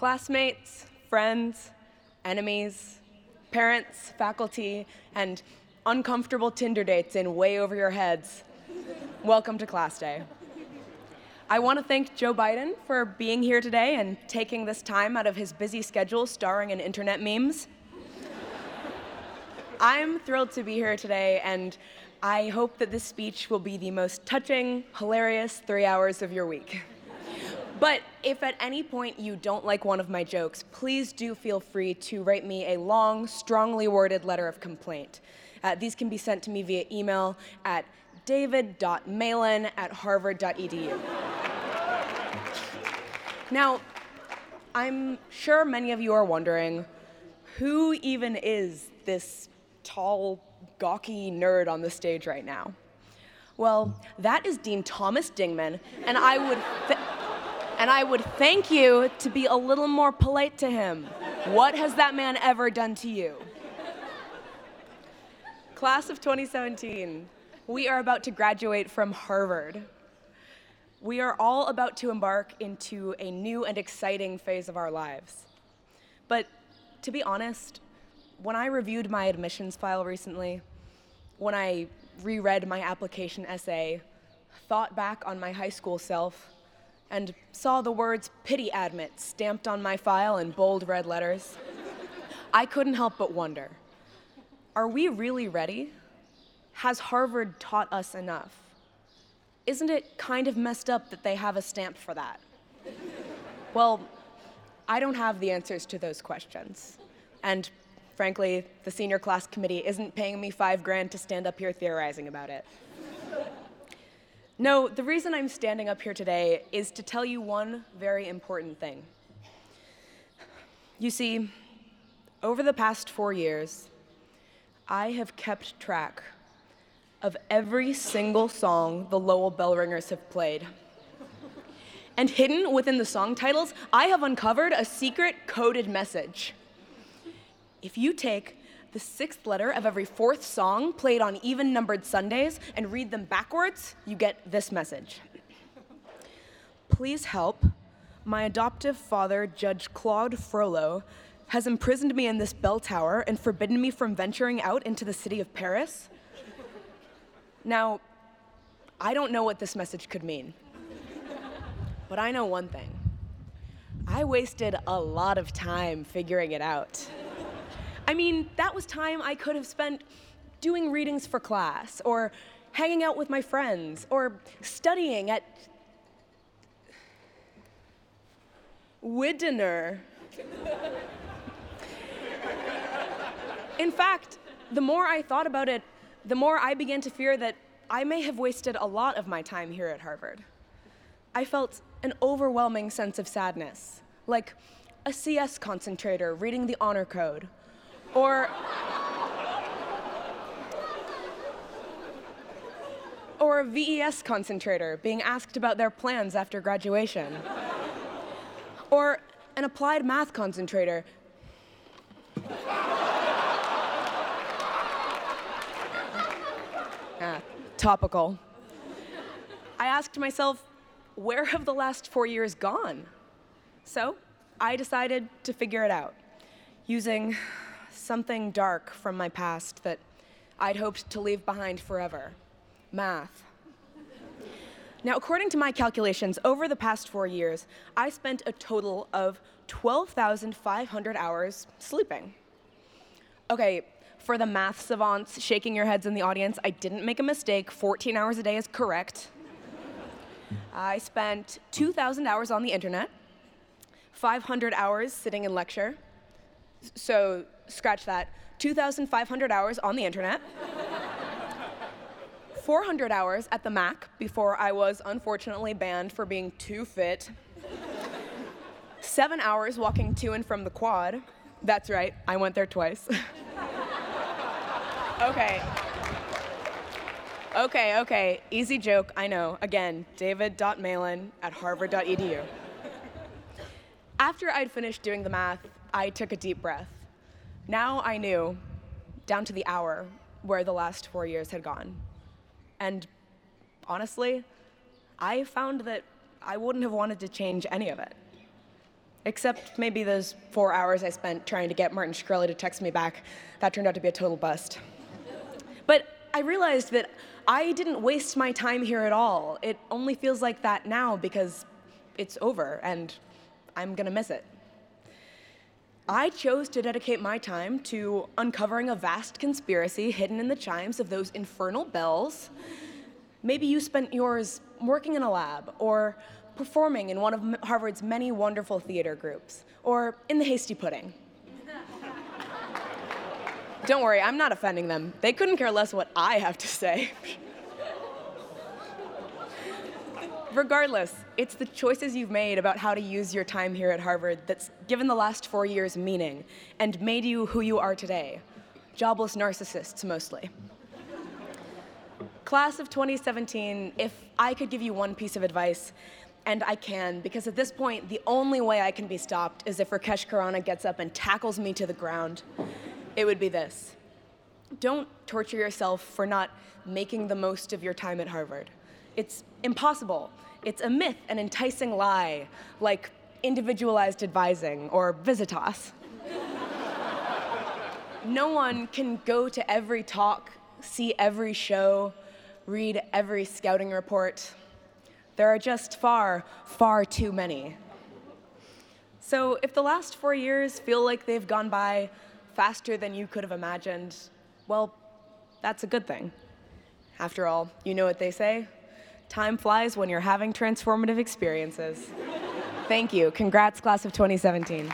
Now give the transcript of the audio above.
Classmates, friends, enemies, parents, faculty, and uncomfortable Tinder dates in way over your heads, welcome to class day. I want to thank Joe Biden for being here today and taking this time out of his busy schedule starring in internet memes. I'm thrilled to be here today, and I hope that this speech will be the most touching, hilarious three hours of your week. But if at any point you don't like one of my jokes, please do feel free to write me a long, strongly worded letter of complaint. Uh, these can be sent to me via email at david.malan at harvard.edu. now, I'm sure many of you are wondering who even is this tall, gawky nerd on the stage right now? Well, that is Dean Thomas Dingman, and I would. Th- and I would thank you to be a little more polite to him. What has that man ever done to you? Class of 2017, we are about to graduate from Harvard. We are all about to embark into a new and exciting phase of our lives. But to be honest, when I reviewed my admissions file recently, when I reread my application essay, thought back on my high school self, and saw the words pity admit stamped on my file in bold red letters, I couldn't help but wonder are we really ready? Has Harvard taught us enough? Isn't it kind of messed up that they have a stamp for that? well, I don't have the answers to those questions. And frankly, the senior class committee isn't paying me five grand to stand up here theorizing about it. No, the reason I'm standing up here today is to tell you one very important thing. You see, over the past four years, I have kept track of every single song the Lowell Bell Ringers have played. And hidden within the song titles, I have uncovered a secret coded message. If you take the sixth letter of every fourth song played on even numbered Sundays and read them backwards, you get this message. Please help. My adoptive father, Judge Claude Frollo, has imprisoned me in this bell tower and forbidden me from venturing out into the city of Paris. Now, I don't know what this message could mean, but I know one thing. I wasted a lot of time figuring it out. I mean, that was time I could have spent doing readings for class, or hanging out with my friends, or studying at Widener. In fact, the more I thought about it, the more I began to fear that I may have wasted a lot of my time here at Harvard. I felt an overwhelming sense of sadness, like a CS concentrator reading the honor code, or or a VES concentrator being asked about their plans after graduation. or an applied math concentrator ah, topical. I asked myself, where have the last four years gone? So I decided to figure it out using something dark from my past that I'd hoped to leave behind forever math. Now, according to my calculations, over the past four years, I spent a total of 12,500 hours sleeping. Okay, for the math savants shaking your heads in the audience, I didn't make a mistake. 14 hours a day is correct. I spent 2,000 hours on the internet, 500 hours sitting in lecture. So scratch that, 2,500 hours on the internet, 400 hours at the Mac before I was unfortunately banned for being too fit, seven hours walking to and from the quad. That's right, I went there twice. okay. Okay, okay, easy joke, I know. Again, david.malan at harvard.edu. After I'd finished doing the math, I took a deep breath. Now I knew, down to the hour, where the last four years had gone. And honestly, I found that I wouldn't have wanted to change any of it. Except maybe those four hours I spent trying to get Martin Shkreli to text me back. That turned out to be a total bust. But I realized that I didn't waste my time here at all. It only feels like that now because it's over and I'm gonna miss it. I chose to dedicate my time to uncovering a vast conspiracy hidden in the chimes of those infernal bells. Maybe you spent yours working in a lab or performing in one of Harvard's many wonderful theater groups or in the hasty pudding. Don't worry, I'm not offending them. They couldn't care less what I have to say. Regardless, it's the choices you've made about how to use your time here at Harvard that's given the last four years meaning and made you who you are today. Jobless narcissists, mostly. Class of 2017, if I could give you one piece of advice, and I can, because at this point, the only way I can be stopped is if Rakesh Khurana gets up and tackles me to the ground, it would be this. Don't torture yourself for not making the most of your time at Harvard. It's impossible. It's a myth, an enticing lie, like individualized advising or Visitas. no one can go to every talk, see every show, read every scouting report. There are just far, far too many. So if the last four years feel like they've gone by faster than you could have imagined, well, that's a good thing. After all, you know what they say time flies when you're having transformative experiences. Thank you. Congrats, class of 2017.